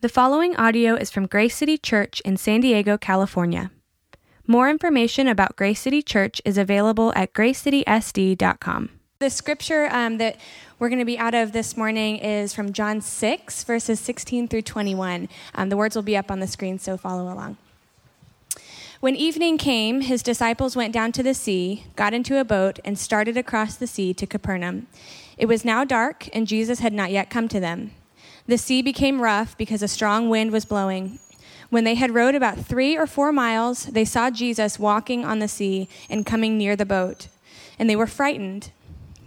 The following audio is from Grace City Church in San Diego, California. More information about Grace City Church is available at gracecitysd.com. The scripture um, that we're going to be out of this morning is from John 6, verses 16 through 21. Um, the words will be up on the screen, so follow along. When evening came, his disciples went down to the sea, got into a boat, and started across the sea to Capernaum. It was now dark, and Jesus had not yet come to them. The sea became rough because a strong wind was blowing. When they had rowed about three or four miles, they saw Jesus walking on the sea and coming near the boat. And they were frightened.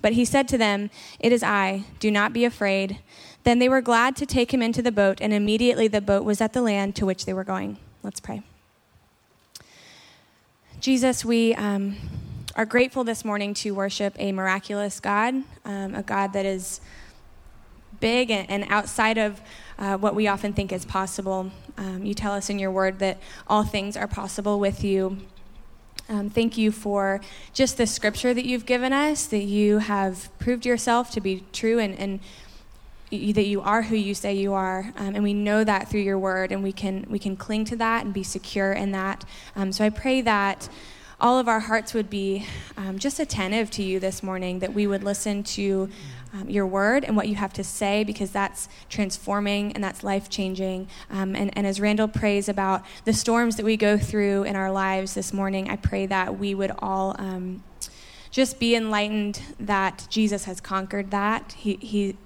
But he said to them, It is I, do not be afraid. Then they were glad to take him into the boat, and immediately the boat was at the land to which they were going. Let's pray. Jesus, we um, are grateful this morning to worship a miraculous God, um, a God that is big and, outside of uh, what we often think is possible. Um, you tell us in your word that all things are possible with you. Um, thank you for just the scripture that you've given us, that you have proved yourself to be true and, and that you are who you say you are, um, and we know that through your word, and we can we can cling to that and be secure in that. Um, so I pray that all of our hearts would be um, just attentive to you this morning, that we would listen to um, your word and what you have to say because that's transforming and that's life changing. Um, and, and as Randall prays about the storms that we go through in our lives this morning, I pray that we would all um, just be enlightened that Jesus has conquered that. He, he,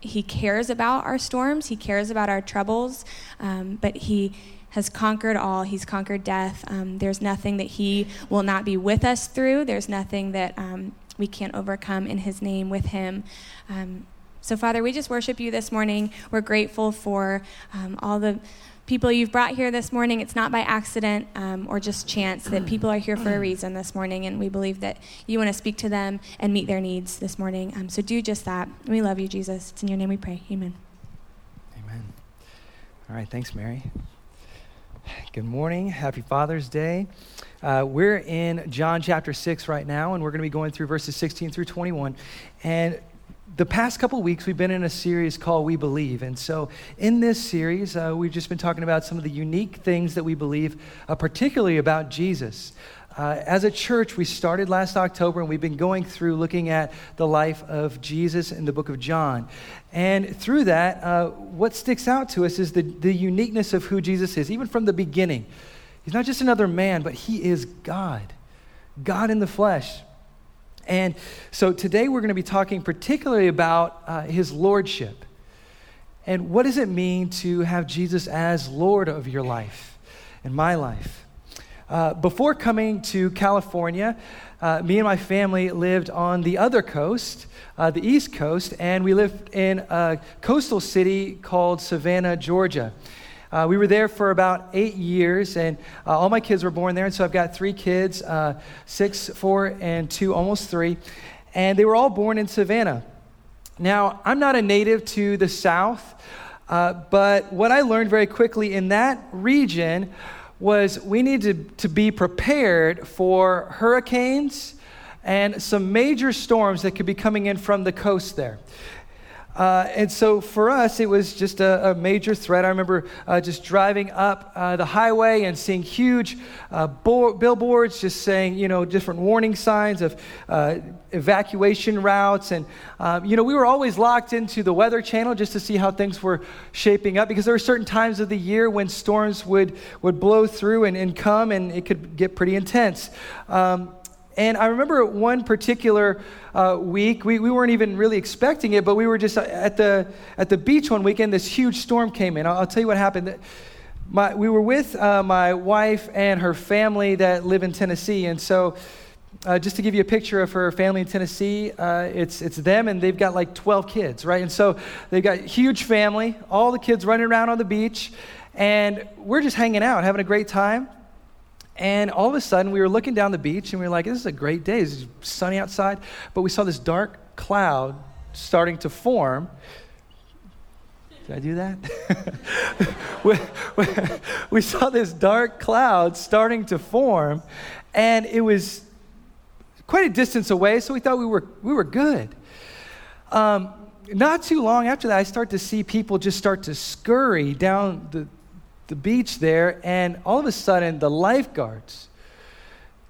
he cares about our storms, He cares about our troubles, um, but He has conquered all. He's conquered death. Um, there's nothing that He will not be with us through. There's nothing that um, we can't overcome in His name with Him. Um, so, Father, we just worship you this morning. We're grateful for um, all the people you've brought here this morning. It's not by accident um, or just chance that people are here for a reason this morning, and we believe that you want to speak to them and meet their needs this morning. Um, so, do just that. We love you, Jesus. It's in your name we pray. Amen. Amen. All right. Thanks, Mary. Good morning. Happy Father's Day. Uh, we're in John chapter 6 right now, and we're going to be going through verses 16 through 21. And the past couple weeks, we've been in a series called We Believe. And so, in this series, uh, we've just been talking about some of the unique things that we believe, uh, particularly about Jesus. Uh, as a church, we started last October and we've been going through looking at the life of Jesus in the book of John. And through that, uh, what sticks out to us is the, the uniqueness of who Jesus is, even from the beginning. He's not just another man, but he is God, God in the flesh. And so today we're going to be talking particularly about uh, his lordship. And what does it mean to have Jesus as Lord of your life and my life? Uh, before coming to California, uh, me and my family lived on the other coast, uh, the East Coast, and we lived in a coastal city called Savannah, Georgia. Uh, we were there for about eight years, and uh, all my kids were born there. And so I've got three kids six, four, and two, almost three. And they were all born in Savannah. Now, I'm not a native to the South, but what I learned very quickly in that region was we needed to be prepared for hurricanes and some major storms that could be coming in from the coast there. Uh, and so for us, it was just a, a major threat. I remember uh, just driving up uh, the highway and seeing huge uh, bo- billboards just saying, you know, different warning signs of uh, evacuation routes. And, um, you know, we were always locked into the Weather Channel just to see how things were shaping up because there were certain times of the year when storms would, would blow through and, and come and it could get pretty intense. Um, and I remember one particular uh, week, we, we weren't even really expecting it, but we were just at the, at the beach one weekend. This huge storm came in. I'll, I'll tell you what happened. My, we were with uh, my wife and her family that live in Tennessee. And so, uh, just to give you a picture of her family in Tennessee, uh, it's, it's them and they've got like 12 kids, right? And so they've got huge family, all the kids running around on the beach, and we're just hanging out, having a great time. And all of a sudden, we were looking down the beach and we were like, this is a great day. It's sunny outside. But we saw this dark cloud starting to form. Did I do that? we, we, we, saw this dark cloud starting to form, and it was quite a distance away, so we thought we were, we were good. Um, not too long after that, I start to see people just start to scurry down the, the beach there, and all of a sudden, the lifeguards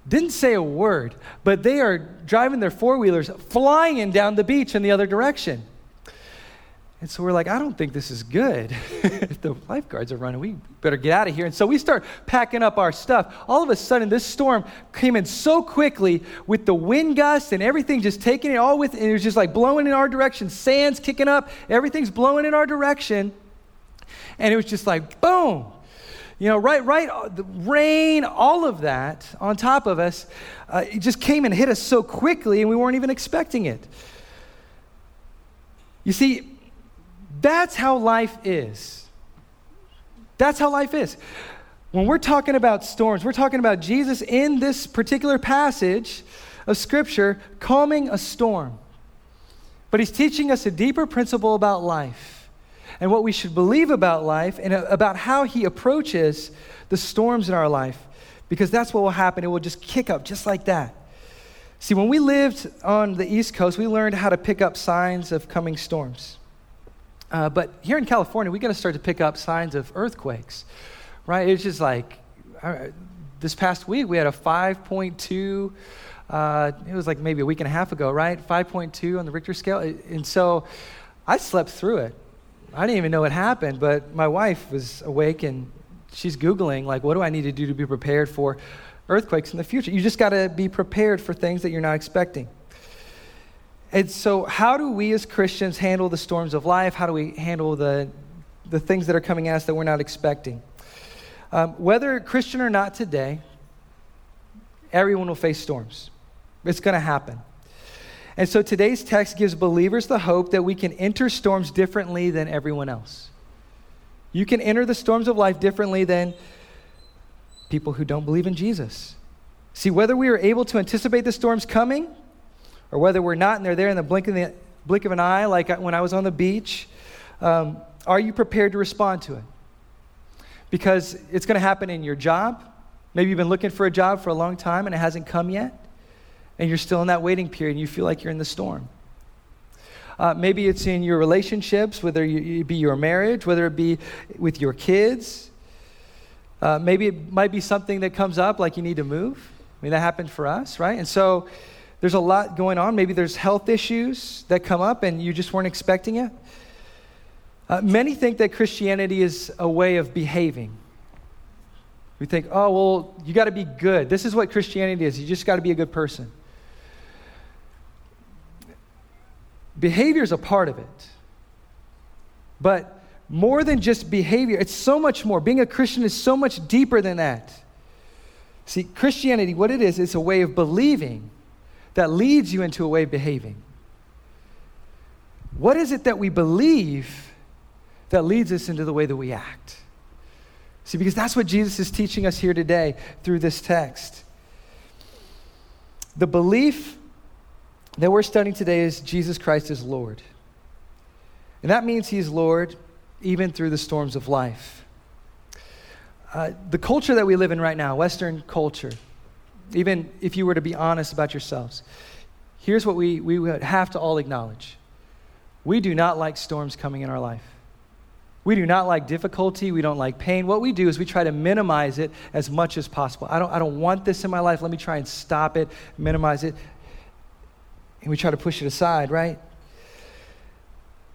didn't say a word, but they are driving their four wheelers, flying down the beach in the other direction. And so we're like, I don't think this is good. if the lifeguards are running, we better get out of here. And so we start packing up our stuff. All of a sudden, this storm came in so quickly with the wind gusts and everything just taking it all with, and it was just like blowing in our direction. Sand's kicking up, everything's blowing in our direction. And it was just like, boom, you know, right, right, uh, the rain, all of that on top of us, uh, it just came and hit us so quickly, and we weren't even expecting it. You see, that's how life is. That's how life is. When we're talking about storms, we're talking about Jesus in this particular passage of Scripture calming a storm. But he's teaching us a deeper principle about life and what we should believe about life and about how He approaches the storms in our life, because that's what will happen. It will just kick up just like that. See, when we lived on the East Coast, we learned how to pick up signs of coming storms. Uh, but here in California, we got to start to pick up signs of earthquakes, right? It's just like uh, this past week we had a 5.2. Uh, it was like maybe a week and a half ago, right? 5.2 on the Richter scale, and so I slept through it. I didn't even know what happened, but my wife was awake and she's Googling, like, what do I need to do to be prepared for earthquakes in the future? You just got to be prepared for things that you're not expecting. And so, how do we as Christians handle the storms of life? How do we handle the, the things that are coming at us that we're not expecting? Um, whether Christian or not today, everyone will face storms. It's going to happen. And so today's text gives believers the hope that we can enter storms differently than everyone else. You can enter the storms of life differently than people who don't believe in Jesus. See, whether we are able to anticipate the storms coming or whether we're not and they're there in the blink of, the, blink of an eye, like when I was on the beach, um, are you prepared to respond to it? Because it's going to happen in your job. Maybe you've been looking for a job for a long time and it hasn't come yet and you're still in that waiting period and you feel like you're in the storm. Uh, maybe it's in your relationships, whether it be your marriage, whether it be with your kids. Uh, maybe it might be something that comes up like you need to move. I mean, that happened for us, right? And so there's a lot going on. Maybe there's health issues that come up and you just weren't expecting it. Uh, many think that Christianity is a way of behaving. We think, oh, well, you got to be good. This is what Christianity is. You just got to be a good person. Behavior is a part of it. But more than just behavior, it's so much more. Being a Christian is so much deeper than that. See, Christianity, what it is, it's a way of believing that leads you into a way of behaving. What is it that we believe that leads us into the way that we act? See, because that's what Jesus is teaching us here today through this text. The belief that we're studying today is Jesus Christ is Lord. And that means He's Lord even through the storms of life. Uh, the culture that we live in right now, Western culture, even if you were to be honest about yourselves, here's what we, we would have to all acknowledge we do not like storms coming in our life. We do not like difficulty. We don't like pain. What we do is we try to minimize it as much as possible. I don't, I don't want this in my life. Let me try and stop it, minimize it and we try to push it aside, right?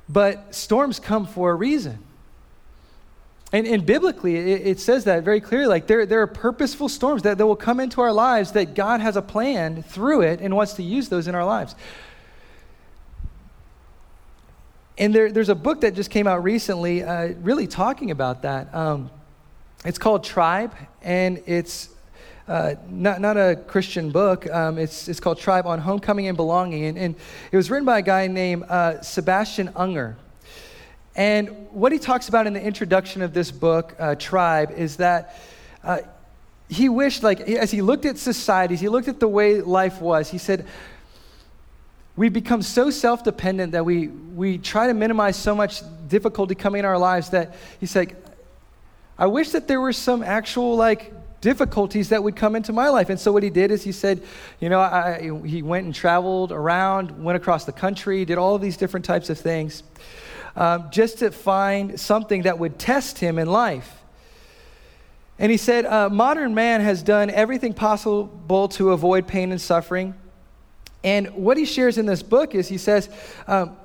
But storms come for a reason. And, and biblically, it, it, says that very clearly. Like there, there are purposeful storms that, that will come into our lives that God has a plan through it and wants to use those in our lives. And there, there's a book that just came out recently, uh, really talking about that. Um, it's called Tribe, and it's uh, not, not a Christian book. Um, it's, it's called Tribe on Homecoming and Belonging. And, and it was written by a guy named uh, Sebastian Junger. And what he talks about in the introduction of this book, uh, Tribe, is that uh, he wished, like, as he looked at societies, he looked at the way life was, he said, we become so self dependent that we, we try to minimize so much difficulty coming in our lives that he said, I wish that there were some actual, like, difficulties that would come into my life. And so what he did is he said, you know, I, he went and traveled around, went across the country, did all of these different types of things um, just to find something that would test him in life. And he said, uh, modern man has done everything possible to avoid pain and suffering. And what he shares in this book is he says, um,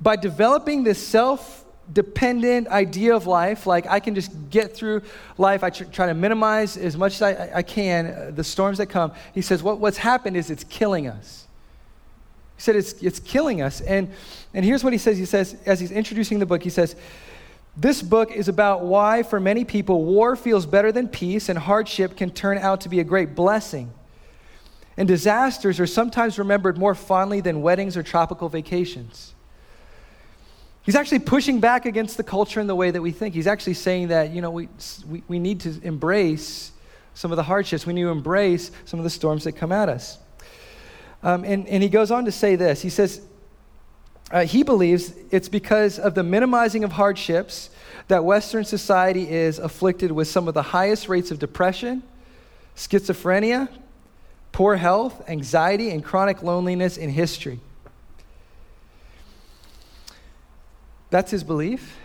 by developing this self dependent idea of life, like I can just get through life, I tr- try to minimize as much as I, I can uh, the storms that come. He says, what, what's happened is it's killing us. He said, it's, it's killing us. And, and here's what he says He says, as he's introducing the book, he says, this book is about why, for many people, war feels better than peace and hardship can turn out to be a great blessing. And disasters are sometimes remembered more fondly than weddings or tropical vacations. He's actually pushing back against the culture and the way that we think. He's actually saying that, you know, we, we, we need to embrace some of the hardships. We need to embrace some of the storms that come at us. Um, and, and he goes on to say this. He says, uh, he believes it's because of the minimizing of hardships that Western society is afflicted with some of the highest rates of depression, schizophrenia, poor health, anxiety, and chronic loneliness in history. That's his belief.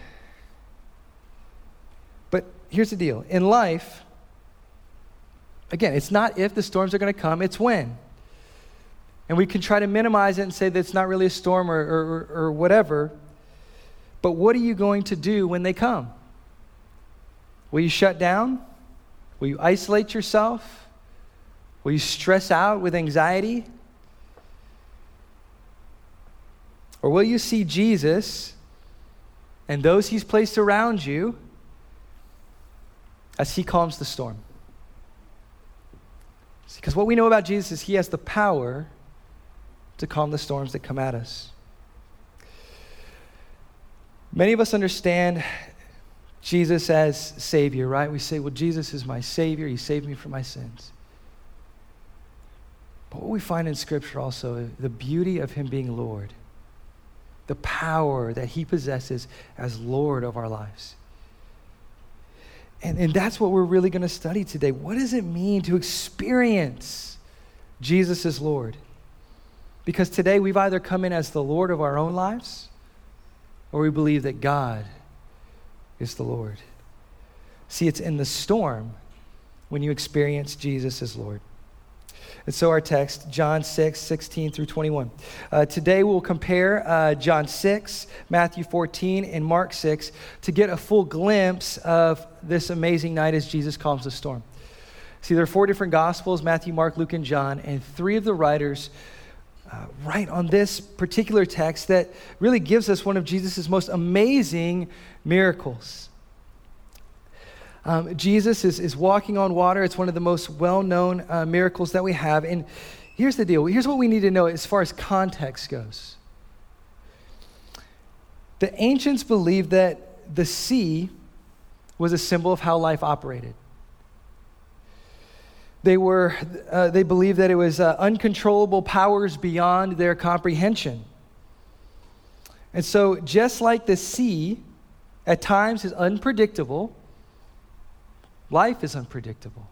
But here's the deal in life, again, it's not if the storms are going to come, it's when. And we can try to minimize it and say that it's not really a storm or, or, or whatever. But what are you going to do when they come? Will you shut down? Will you isolate yourself? Will you stress out with anxiety? Or will you see Jesus and those he's placed around you as he calms the storm? Because what we know about Jesus is he has the power to calm the storms that come at us. Many of us understand Jesus as Savior, right? We say, well, Jesus is my Savior. He saved me from my sins. But what we find in Scripture also, the beauty of Him being Lord, the power that He possesses as Lord of our lives. And, and that's what we're really going to study today. What does it mean to experience Jesus as Lord? Because today we've either come in as the Lord of our own lives or we believe that God is the Lord. See, it's in the storm when you experience Jesus as Lord. And so our text, John 6, 16 through 21. Uh, today we'll compare uh, John 6, Matthew 14, and Mark 6 to get a full glimpse of this amazing night as Jesus calms the storm. See, there are four different Gospels Matthew, Mark, Luke, and John, and three of the writers uh, write on this particular text that really gives us one of Jesus' most amazing miracles. Um, Jesus is, is walking on water. It's one of the most well known uh, miracles that we have. And here's the deal here's what we need to know as far as context goes. The ancients believed that the sea was a symbol of how life operated. They, were, uh, they believed that it was uh, uncontrollable powers beyond their comprehension. And so, just like the sea at times is unpredictable, life is unpredictable.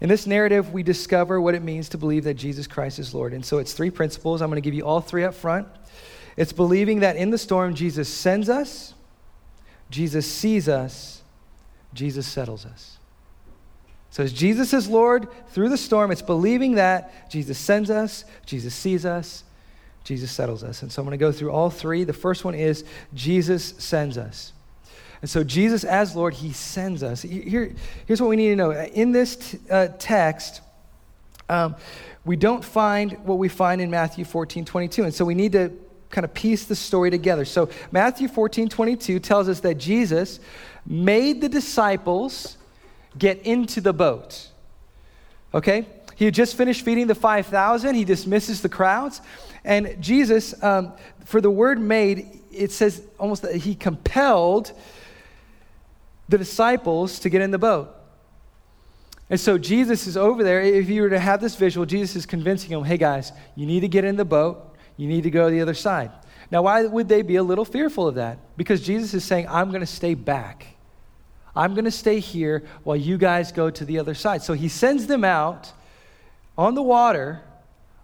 In this narrative, we discover what it means to believe that Jesus Christ is Lord. And so it's three principles. I'm going to give you all three up front. It's believing that in the storm, Jesus sends us, Jesus sees us, Jesus settles us. So as Jesus is Lord through the storm, it's believing that Jesus sends us, Jesus sees us, Jesus settles us. And so I'm going to go through all three. The first one is Jesus sends us. And so Jesus as Lord, he sends us. Here, here's what we need to know. In this t- uh, text, um, we don't find what we find in Matthew 14, 22. And so we need to kind of piece the story together. So Matthew 14, 22 tells us that Jesus made the disciples get into the boat. Okay? He had just finished feeding the 5,000. He dismisses the crowds. And Jesus, um, for the word made, it says almost that he compelled the disciples to get in the boat. And so Jesus is over there. If you were to have this visual, Jesus is convincing them, hey guys, you need to get in the boat. You need to go to the other side. Now, why would they be a little fearful of that? Because Jesus is saying, I'm going to stay back. I'm going to stay here while you guys go to the other side. So he sends them out on the water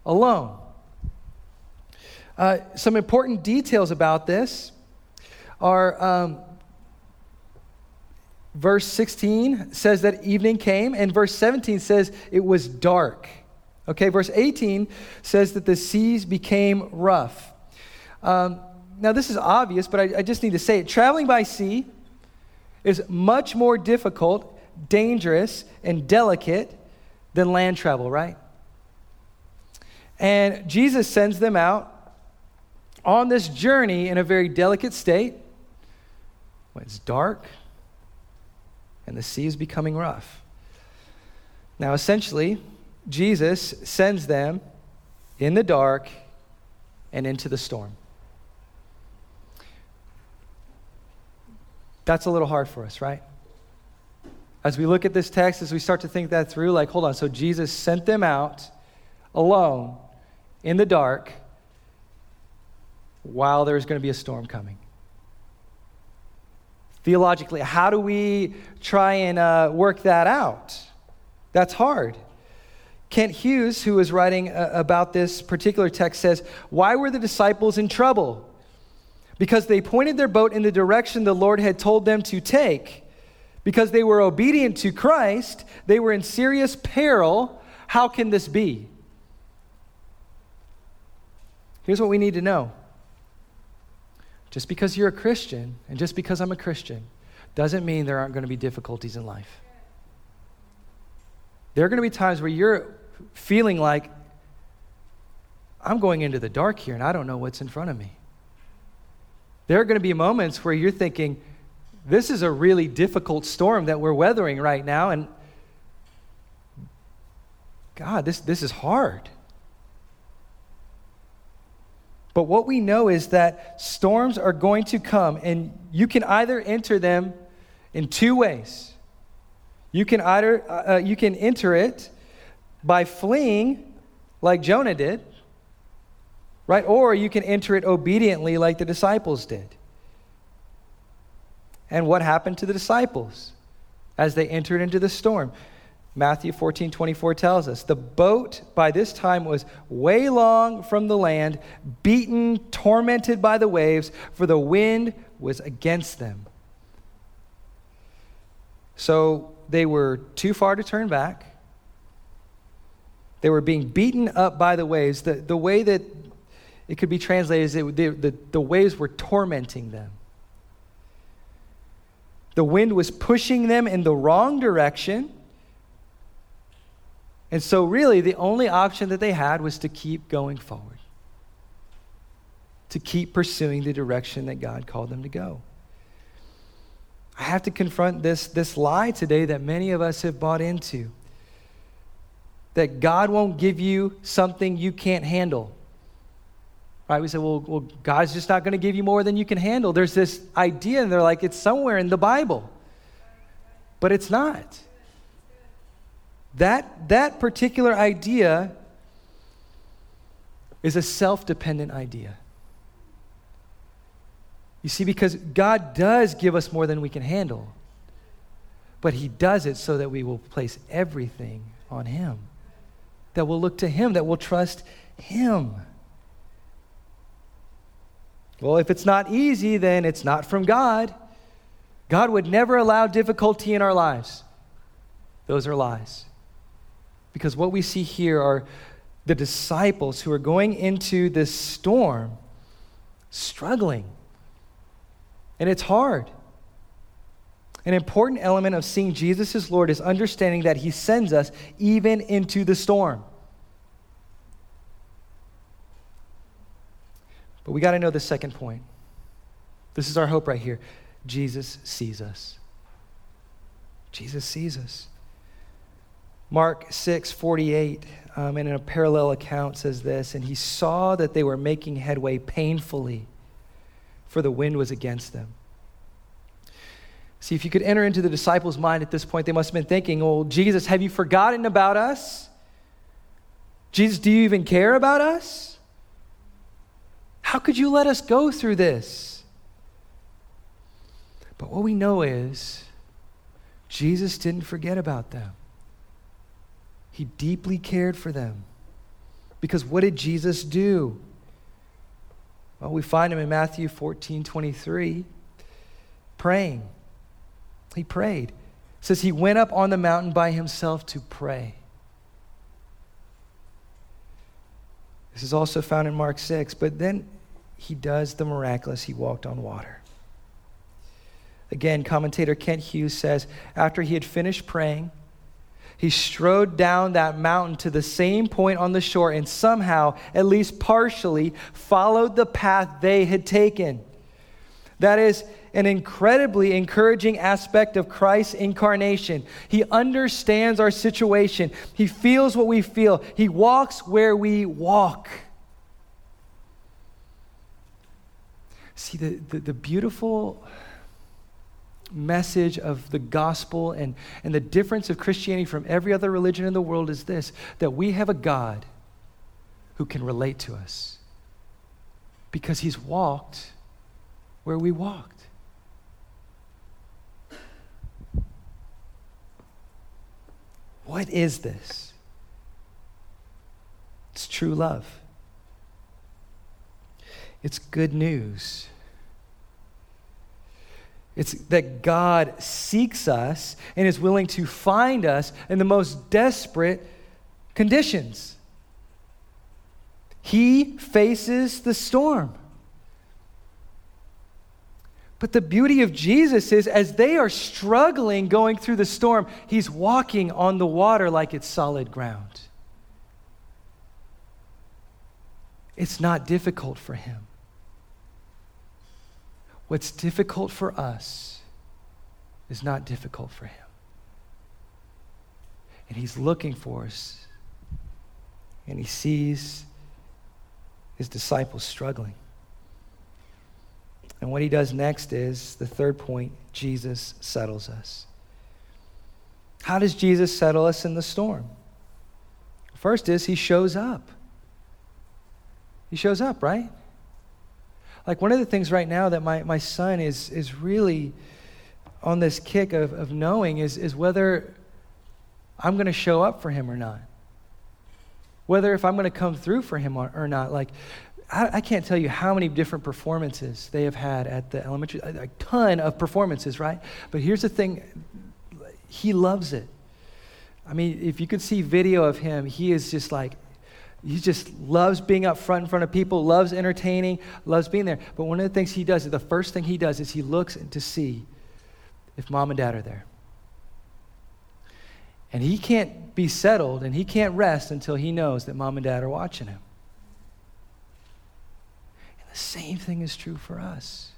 alone. Uh, some important details about this are um, verse 16 says that evening came, and verse 17 says it was dark. Okay, verse 18 says that the seas became rough. Um, now, this is obvious, but I, I just need to say it. Traveling by sea is much more difficult, dangerous, and delicate than land travel, right? And Jesus sends them out on this journey in a very delicate state when it's dark and the sea is becoming rough. Now, essentially, Jesus sends them in the dark and into the storm. That's a little hard for us, right? As we look at this text, as we start to think that through, like, hold on, so Jesus sent them out alone in the dark while there's going to be a storm coming. Theologically, how do we try and uh, work that out? That's hard. Kent Hughes, who is writing uh, about this particular text, says, Why were the disciples in trouble? Because they pointed their boat in the direction the Lord had told them to take. Because they were obedient to Christ, they were in serious peril. How can this be? Here's what we need to know just because you're a Christian and just because I'm a Christian doesn't mean there aren't going to be difficulties in life. There are going to be times where you're feeling like, I'm going into the dark here and I don't know what's in front of me. There are going to be moments where you're thinking, this is a really difficult storm that we're weathering right now, and God, this, this is hard. But what we know is that storms are going to come, and you can either enter them in two ways. You can either uh, uh, you can enter it by fleeing, like Jonah did, right? Or you can enter it obediently, like the disciples did. And what happened to the disciples as they entered into the storm? Matthew 14, 24 tells us the boat by this time was way long from the land, beaten, tormented by the waves, for the wind was against them. So they were too far to turn back. They were being beaten up by the waves. The, the way that it could be translated is that the, the, the waves were tormenting them. The wind was pushing them in the wrong direction and so, really, the only option that they had was to keep going forward, to keep pursuing the direction that God called them to go. I have to confront this, this lie today that many of us have bought into that God won't give you something you can't handle. Right? We say, well, well God's just not going to give you more than you can handle. There's this idea, and they're like, it's somewhere in the Bible. But it's not. That, that particular idea is a self dependent idea. You see, because God does give us more than we can handle, but He does it so that we will place everything on Him, that we'll look to Him, that we'll trust Him. Well, if it's not easy, then it's not from God. God would never allow difficulty in our lives. Those are lies. Because what we see here are the disciples who are going into this storm struggling. And it's hard. An important element of seeing Jesus as Lord is understanding that He sends us even into the storm. But we got to know the second point. This is our hope right here. Jesus sees us. Jesus sees us. Mark 6 48, um, and in a parallel account, says this And he saw that they were making headway painfully, for the wind was against them. See, if you could enter into the disciples' mind at this point, they must have been thinking, Oh, Jesus, have you forgotten about us? Jesus, do you even care about us? How could you let us go through this? But what we know is Jesus didn't forget about them. He deeply cared for them. Because what did Jesus do? Well, we find him in Matthew 14 23, praying. He prayed. It says he went up on the mountain by himself to pray. This is also found in Mark 6. But then he does the miraculous. He walked on water. Again, commentator Kent Hughes says after he had finished praying, he strode down that mountain to the same point on the shore and somehow, at least partially, followed the path they had taken. That is an incredibly encouraging aspect of Christ's incarnation. He understands our situation, He feels what we feel, He walks where we walk. See, the, the, the beautiful message of the gospel and, and the difference of Christianity from every other religion in the world is this that we have a God who can relate to us because he's walked where we walked. What is this? It's true love. It's good news. It's that God seeks us and is willing to find us in the most desperate conditions. He faces the storm. But the beauty of Jesus is, as they are struggling going through the storm, he's walking on the water like it's solid ground. It's not difficult for him. What's difficult for us is not difficult for him. And he's looking for us, and he sees his disciples struggling. And what he does next is the third point Jesus settles us. How does Jesus settle us in the storm? First is he shows up. He shows up, right? Like one of the things right now that my, my son is, is really on this kick of, of knowing is, is whether I'm going to show up for him or not. Whether if I'm going to come through for him or, or not. Like, I, I, can't tell you how many different performances they have had at the elementary, a, a ton of performances, right? But here's the thing he loves it. I mean, if you could see video of him, he is just like he just loves being up front in front of people, loves entertaining, loves being there. But one of the things he does, is the first thing he does is he looks to see if mom and dad are there. And he can't be settled and he can't rest until he knows that mom and dad are watching him. And the same thing is true for us.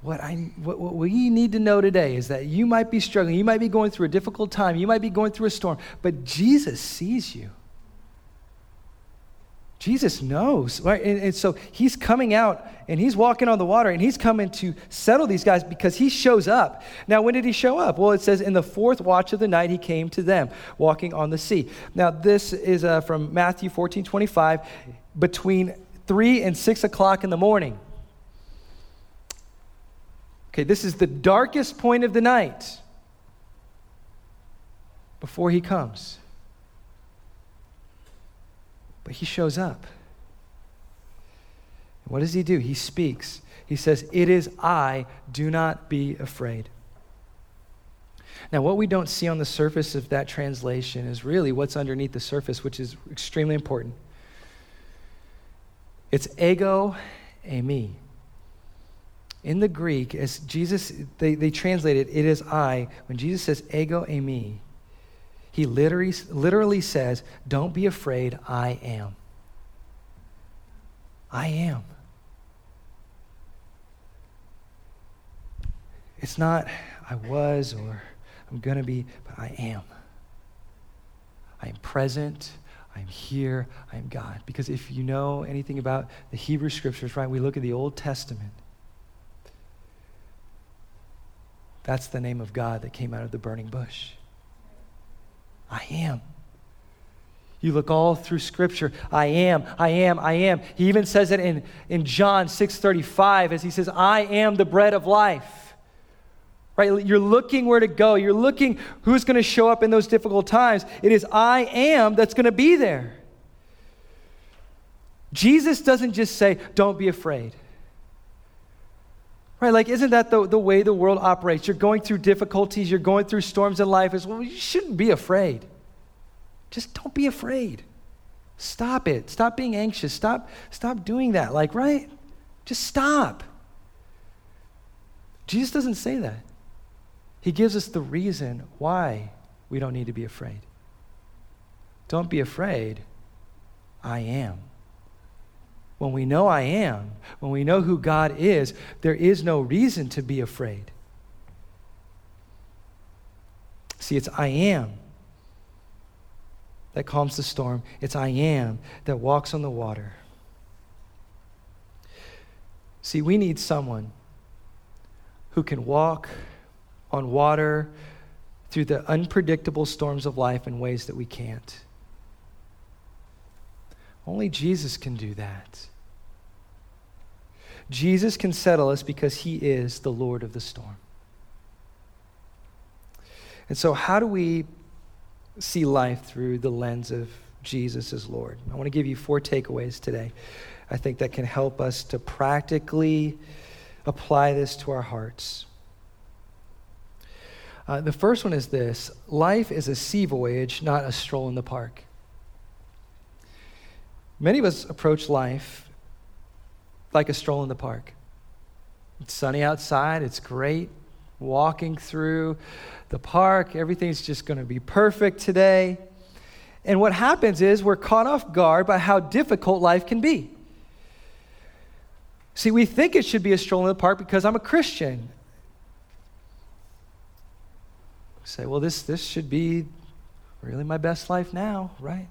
What, I, what, what we need to know today is that you might be struggling, you might be going through a difficult time, you might be going through a storm, but Jesus sees you. Jesus knows, right? And, and, so he's coming out and he's walking on the water and he's coming to settle these guys because he shows up. Now, when did he show up? Well, it says in the fourth watch of the night he came to them walking on the sea. Now, this is uh, from Matthew 14 25, between 3 and 6 o'clock in the morning. Okay, this is the darkest point of the night before he comes. But he shows up. What does he do? He speaks. He says, It is I, do not be afraid. Now, what we don't see on the surface of that translation is really what's underneath the surface, which is extremely important. It's ego eimi. In the Greek, as Jesus, they, they translate it, it is I. When Jesus says ego eimi, he literally, literally says, Don't be afraid, I am. I am. It's not I was or I'm going to be, but I am. I am present. I'm here. I am God. Because if you know anything about the Hebrew scriptures, right, we look at the Old Testament. That's the name of God that came out of the burning bush. I am. You look all through Scripture. I am, I am, I am. He even says it in, in John 6:35 as he says, I am the bread of life. right? You're looking where to go. You're looking who's going to show up in those difficult times. It is I am that's going to be there. Jesus doesn't just say, don't be afraid. Right? Like, isn't that the, the way the world operates? You're going through difficulties, you're going through storms in life. As well, you shouldn't be afraid. Just don't be afraid. Stop it. Stop being anxious. Stop, stop doing that. Like, right? Just stop. Jesus doesn't say that. He gives us the reason why we don't need to be afraid. Don't be afraid. I am. When we know I am, when we know who God is, there is no reason to be afraid. See, it's I am that calms the storm, it's I am that walks on the water. See, we need someone who can walk on water through the unpredictable storms of life in ways that we can't. Only Jesus can do that. Jesus can settle us because he is the Lord of the storm. And so, how do we see life through the lens of Jesus as Lord? I want to give you four takeaways today. I think that can help us to practically apply this to our hearts. Uh, the first one is this life is a sea voyage, not a stroll in the park. Many of us approach life like a stroll in the park. It's sunny outside, it's great. Walking through the park, everything's just going to be perfect today. And what happens is we're caught off guard by how difficult life can be. See, we think it should be a stroll in the park because I'm a Christian. Say, well, this, this should be really my best life now, right?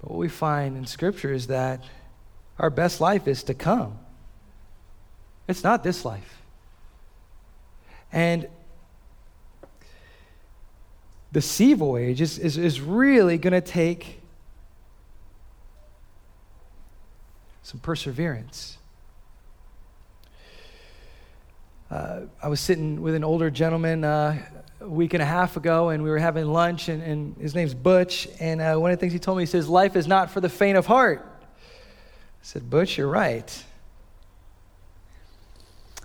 But what we find in Scripture is that our best life is to come. It's not this life. And the sea voyage is, is, is really going to take some perseverance. Uh, I was sitting with an older gentleman uh, a week and a half ago, and we were having lunch, and, and his name's Butch. And uh, one of the things he told me, he says, Life is not for the faint of heart. I said, Butch, you're right.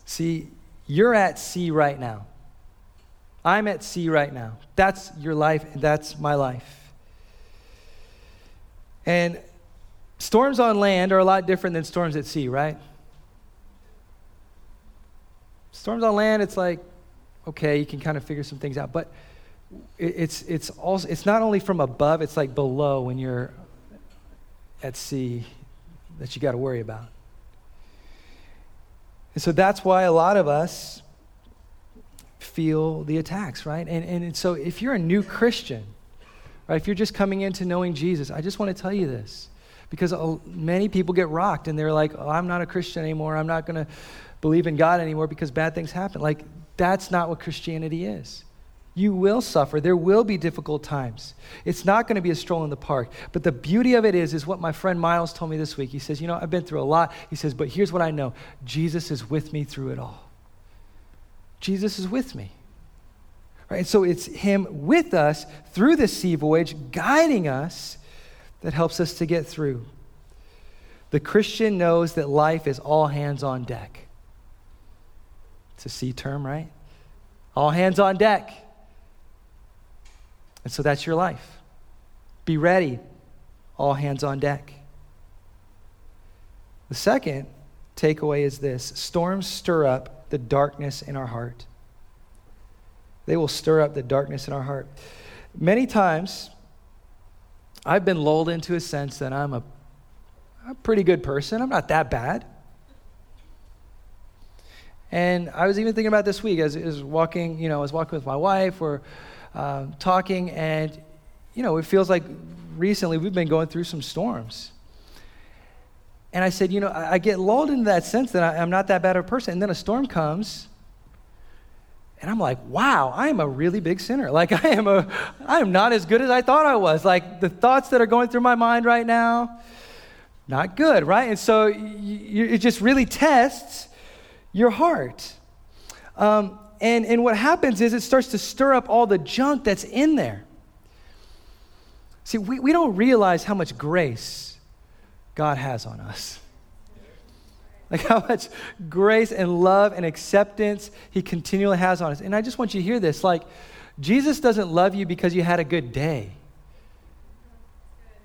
See, you're at sea right now. I'm at sea right now. That's your life, that's my life. And storms on land are a lot different than storms at sea, right? Storms on land, it's like, okay, you can kind of figure some things out. But it's, it's, also, it's not only from above, it's like below when you're at sea that you got to worry about. And so that's why a lot of us feel the attacks, right? And, and so if you're a new Christian, right, if you're just coming into knowing Jesus, I just want to tell you this. Because many people get rocked and they're like, oh, I'm not a Christian anymore. I'm not going to believe in God anymore because bad things happen. Like, that's not what Christianity is. You will suffer. There will be difficult times. It's not going to be a stroll in the park. But the beauty of it is, is what my friend Miles told me this week. He says, You know, I've been through a lot. He says, But here's what I know Jesus is with me through it all. Jesus is with me. Right? And so it's Him with us through the sea voyage, guiding us, that helps us to get through. The Christian knows that life is all hands on deck. It's a sea term, right? All hands on deck. And so that's your life. Be ready, all hands on deck. The second takeaway is this storms stir up the darkness in our heart. They will stir up the darkness in our heart. Many times, I've been lulled into a sense that I'm a, a pretty good person. I'm not that bad. And I was even thinking about this week as I was walking, you know, I was walking with my wife or uh, talking, and, you know, it feels like recently we've been going through some storms. And I said, you know, I, I get lulled into that sense that I, I'm not that bad of a person. And then a storm comes, and I'm like, wow, I am a really big sinner. Like I am a I am not as good as I thought I was. Like the thoughts that are going through my mind right now, not good, right? And so you, it just really tests your heart. Um, and, and what happens is it starts to stir up all the junk that's in there. See, we, we don't realize how much grace God has on us. Like how much grace and love and acceptance He continually has on us. And I just want you to hear this. Like, Jesus doesn't love you because you had a good day.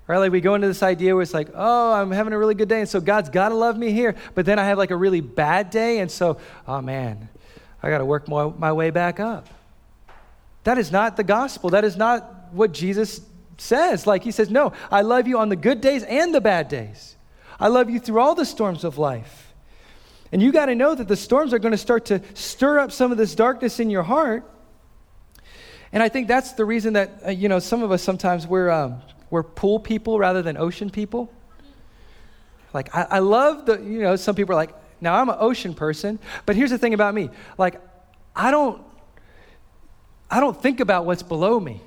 Right? Like we go into this idea where it's like, oh, I'm having a really good day, and so God's got to love me here. But then I have like a really bad day, and so, oh man, I got to work my, my way back up. That is not the gospel. That is not what Jesus says. Like he says, no, I love you on the good days and the bad days. I love you through all the storms of life. And you got to know that the storms are going to start to stir up some of this darkness in your heart. And I think that's the reason that, uh, you know, some of us sometimes we're, um, we're pool people rather than ocean people. Like, I, I love the, you know, some people are like, now I'm an ocean person, but here's the thing about me. Like, I don't, I don't think about what's below me.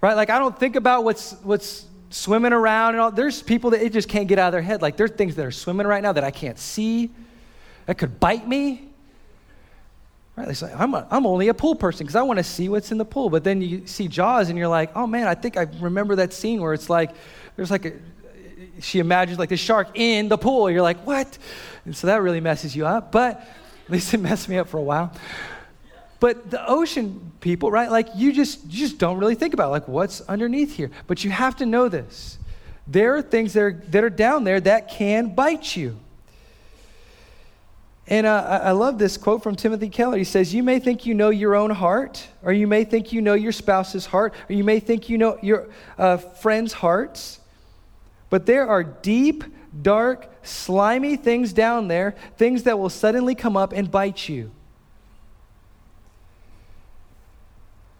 Right? Like, I don't think about what's, what's swimming around and all. There's people that it just can't get out of their head. Like, there's things that are swimming right now that I can't see, that could bite me. Right? It's like, I'm, a, I'm only a pool person because I want to see what's in the pool. But then you see Jaws and you're like, oh man, I think I remember that scene where it's like, there's like a, she imagines like the shark in the pool. You're like, what? And so that really messes you up. But at least it messed me up for a while. But the ocean people, right? Like you just you just don't really think about it. like what's underneath here. But you have to know this. There are things that are, that are down there that can bite you. And uh, I love this quote from Timothy Keller. He says, You may think you know your own heart, or you may think you know your spouse's heart, or you may think you know your uh, friends' hearts, but there are deep, dark, slimy things down there, things that will suddenly come up and bite you.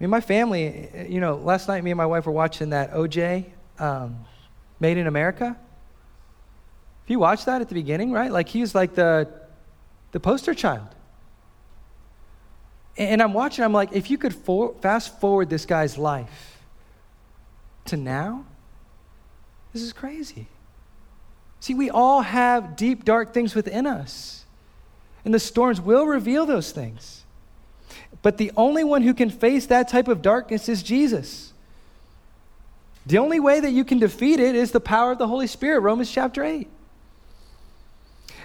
I mean, my family, you know, last night me and my wife were watching that OJ, um, Made in America. If you watched that at the beginning, right? Like he was like the, the poster child. And I'm watching, I'm like, if you could for, fast forward this guy's life to now, this is crazy. See, we all have deep, dark things within us, and the storms will reveal those things. But the only one who can face that type of darkness is Jesus. The only way that you can defeat it is the power of the Holy Spirit, Romans chapter 8.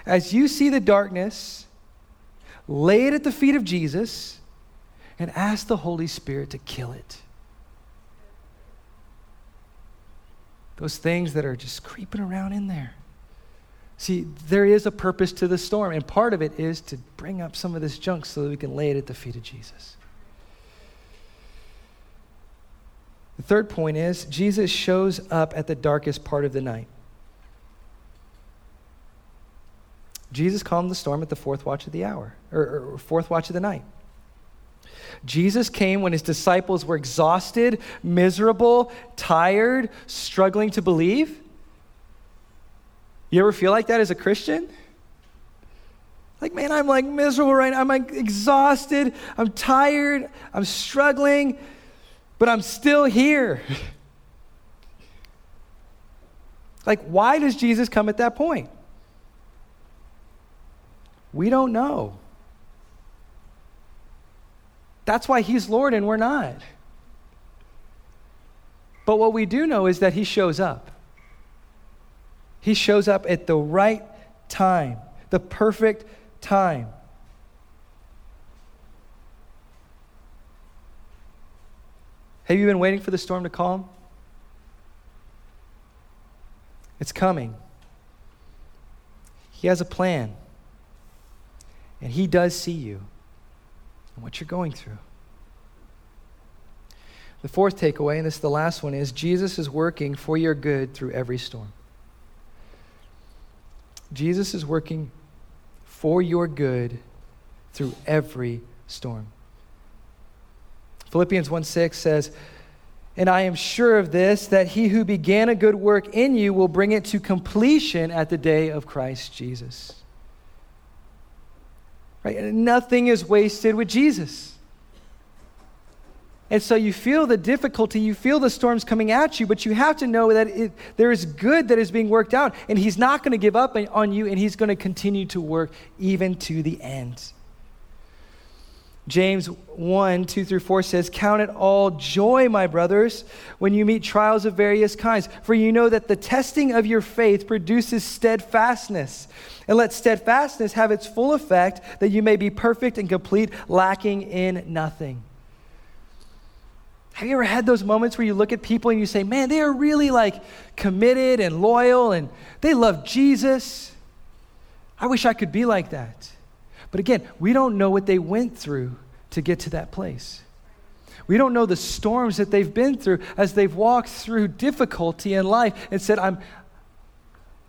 As you see the darkness, lay it at the feet of Jesus and ask the Holy Spirit to kill it. Those things that are just creeping around in there. See, there is a purpose to the storm, and part of it is to bring up some of this junk so that we can lay it at the feet of Jesus. The third point is Jesus shows up at the darkest part of the night. Jesus calmed the storm at the fourth watch of the hour, or, or fourth watch of the night. Jesus came when his disciples were exhausted, miserable, tired, struggling to believe. You ever feel like that as a Christian? Like, man, I'm like miserable right now. I'm like exhausted. I'm tired. I'm struggling, but I'm still here. like, why does Jesus come at that point? We don't know. That's why he's Lord and we're not. But what we do know is that he shows up. He shows up at the right time, the perfect time. Have you been waiting for the storm to calm? It's coming. He has a plan. And He does see you and what you're going through. The fourth takeaway, and this is the last one, is Jesus is working for your good through every storm. Jesus is working for your good through every storm. Philippians 1 6 says, And I am sure of this, that he who began a good work in you will bring it to completion at the day of Christ Jesus. Right? Nothing is wasted with Jesus. And so you feel the difficulty, you feel the storms coming at you, but you have to know that it, there is good that is being worked out, and He's not going to give up on you, and He's going to continue to work even to the end. James 1 2 through 4 says, Count it all joy, my brothers, when you meet trials of various kinds, for you know that the testing of your faith produces steadfastness. And let steadfastness have its full effect, that you may be perfect and complete, lacking in nothing. Have you ever had those moments where you look at people and you say, man, they are really like committed and loyal and they love Jesus? I wish I could be like that. But again, we don't know what they went through to get to that place. We don't know the storms that they've been through as they've walked through difficulty in life and said, I'm,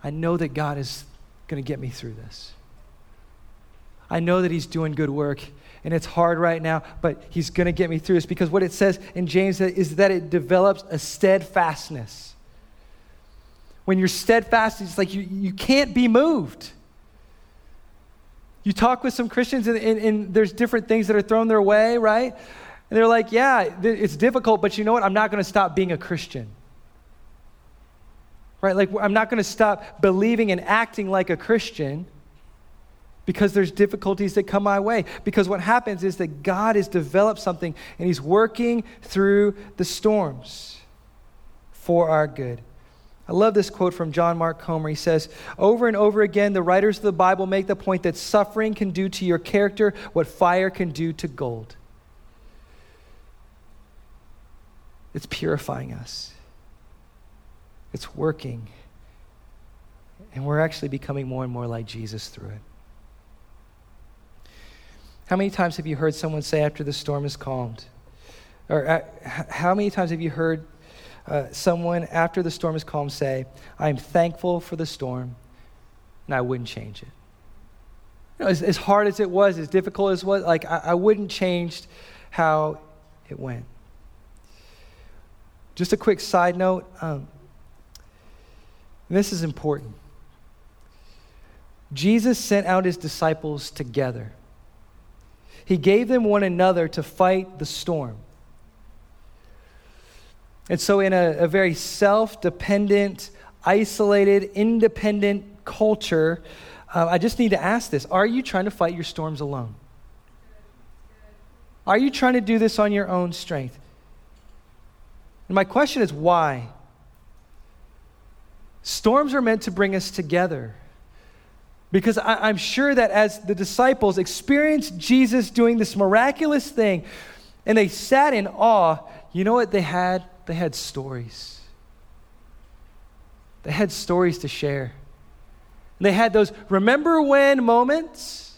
I know that God is going to get me through this. I know that He's doing good work and it's hard right now, but He's going to get me through this because what it says in James is that it develops a steadfastness. When you're steadfast, it's like you, you can't be moved. You talk with some Christians, and, and, and, there's different things that are thrown their way, right? And they're like, yeah, it's difficult, but you know what? I'm not going to stop being a Christian. Right? Like, I'm not going to stop believing and acting like a Christian because there's difficulties that come my way. Because what happens is that God has developed something and He's working through the storms for our good. I love this quote from John Mark Comer. He says, Over and over again, the writers of the Bible make the point that suffering can do to your character what fire can do to gold. It's purifying us, it's working. And we're actually becoming more and more like Jesus through it. How many times have you heard someone say after the storm is calmed? Or uh, how many times have you heard uh, someone after the storm is calm say, I'm thankful for the storm and I wouldn't change it. You know, as, as, hard as it was, as difficult as it was, like I, I wouldn't change how it went. Just a quick side note um, this is important. Jesus sent out his disciples together. He gave them one another to fight the storm. And so, in a, a very self dependent, isolated, independent culture, uh, I just need to ask this Are you trying to fight your storms alone? Are you trying to do this on your own strength? And my question is why? Storms are meant to bring us together. Because I, am sure that as the disciples experienced Jesus doing this miraculous thing and they sat in awe, you know what they had? They had stories. They had stories to share. They had those remember when moments.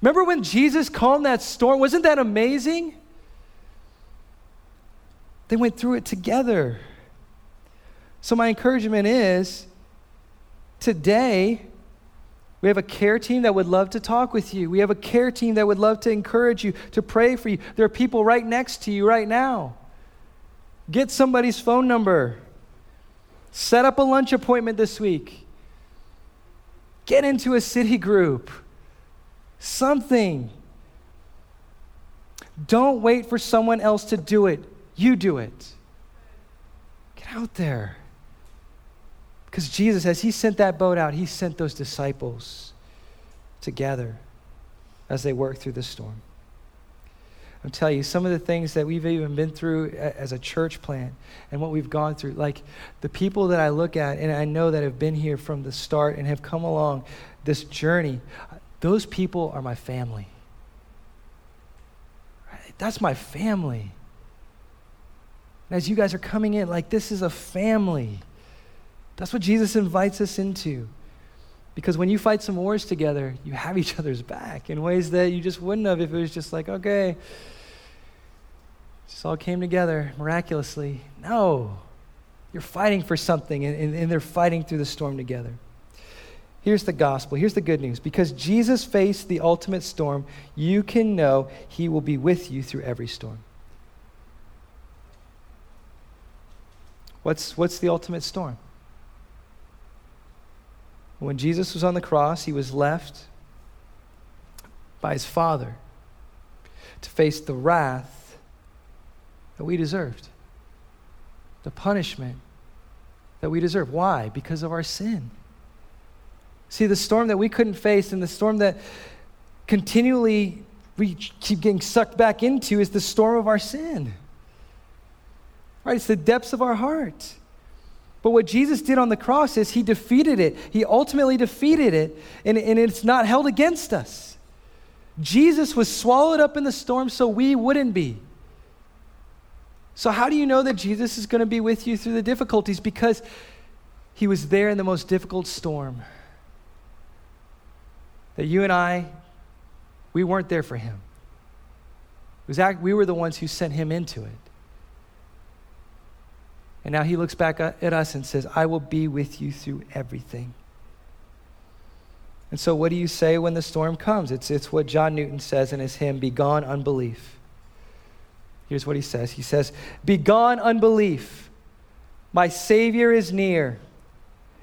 Remember when Jesus calmed that storm? Wasn't that amazing? They went through it together. So, my encouragement is today, we have a care team that would love to talk with you. We have a care team that would love to encourage you, to pray for you. There are people right next to you right now. Get somebody's phone number. Set up a lunch appointment this week. Get into a city group. Something. Don't wait for someone else to do it. You do it. Get out there. Because Jesus, as He sent that boat out, He sent those disciples together as they worked through the storm. I'll tell you, some of the things that we've even been through as a church plant and what we've gone through, like the people that I look at and I know that have been here from the start and have come along this journey, those people are my family. That's my family. And as you guys are coming in, like this is a family. That's what Jesus invites us into. Because when you fight some wars together, you have each other's back in ways that you just wouldn't have if it was just like, okay, just all came together miraculously. No. You're fighting for something, and, and, they're fighting through the storm together. Here's the gospel. Here's the good news. Because Jesus faced the ultimate storm, you can know he will be with you through every storm. What's, what's the ultimate storm? When Jesus was on the cross, he was left by his Father to face the wrath that we deserved, the punishment that we deserve. Why? Because of our sin. See, the storm that we couldn't face and the storm that continually we keep getting sucked back into is the storm of our sin. Right? It's the depths of our heart. But what Jesus did on the cross is he defeated it. He ultimately defeated it, and, and it's not held against us. Jesus was swallowed up in the storm so we wouldn't be. So, how do you know that Jesus is going to be with you through the difficulties? Because he was there in the most difficult storm. That you and I, we weren't there for him. Was, we were the ones who sent him into it. And now he looks back at us and says, I will be with you through everything. And so, what do you say when the storm comes? It's, it's what John Newton says in his hymn, Begone Unbelief. Here's what he says He says, Begone unbelief, my Savior is near,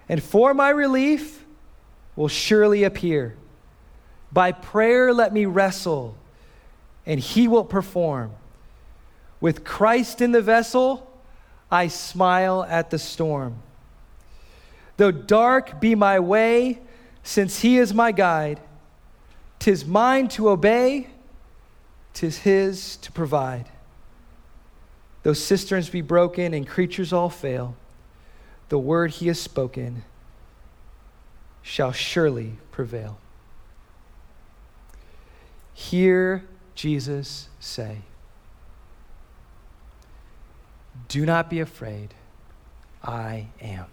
and for my relief will surely appear. By prayer, let me wrestle, and he will perform. With Christ in the vessel, I smile at the storm. Though dark be my way, since he is my guide, tis mine to obey, tis his to provide. Though cisterns be broken and creatures all fail, the word he has spoken shall surely prevail. Hear Jesus say, Do not be afraid. I am.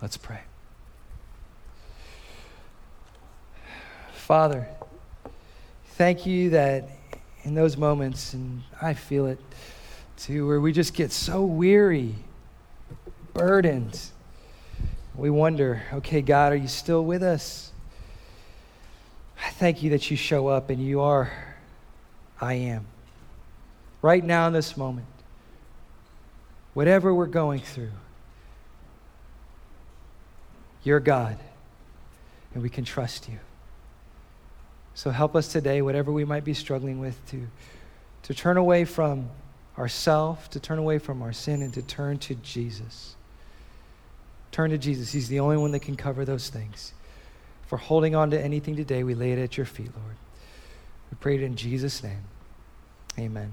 Let's pray. Father, thank you that in those moments, and I feel it too, where we just get so weary, burdened. We wonder, okay, God, are you still with us? I thank you that you show up and you are, I am. Right now in this moment whatever we're going through, you're God, and we can trust you. So help us today, whatever we might be struggling with, to, to turn away from ourself, to turn away from our sin, and to turn to Jesus. Turn to Jesus. He's the only one that can cover those things. For holding on to anything today, we lay it at your feet, Lord. We pray it in Jesus' name. Amen.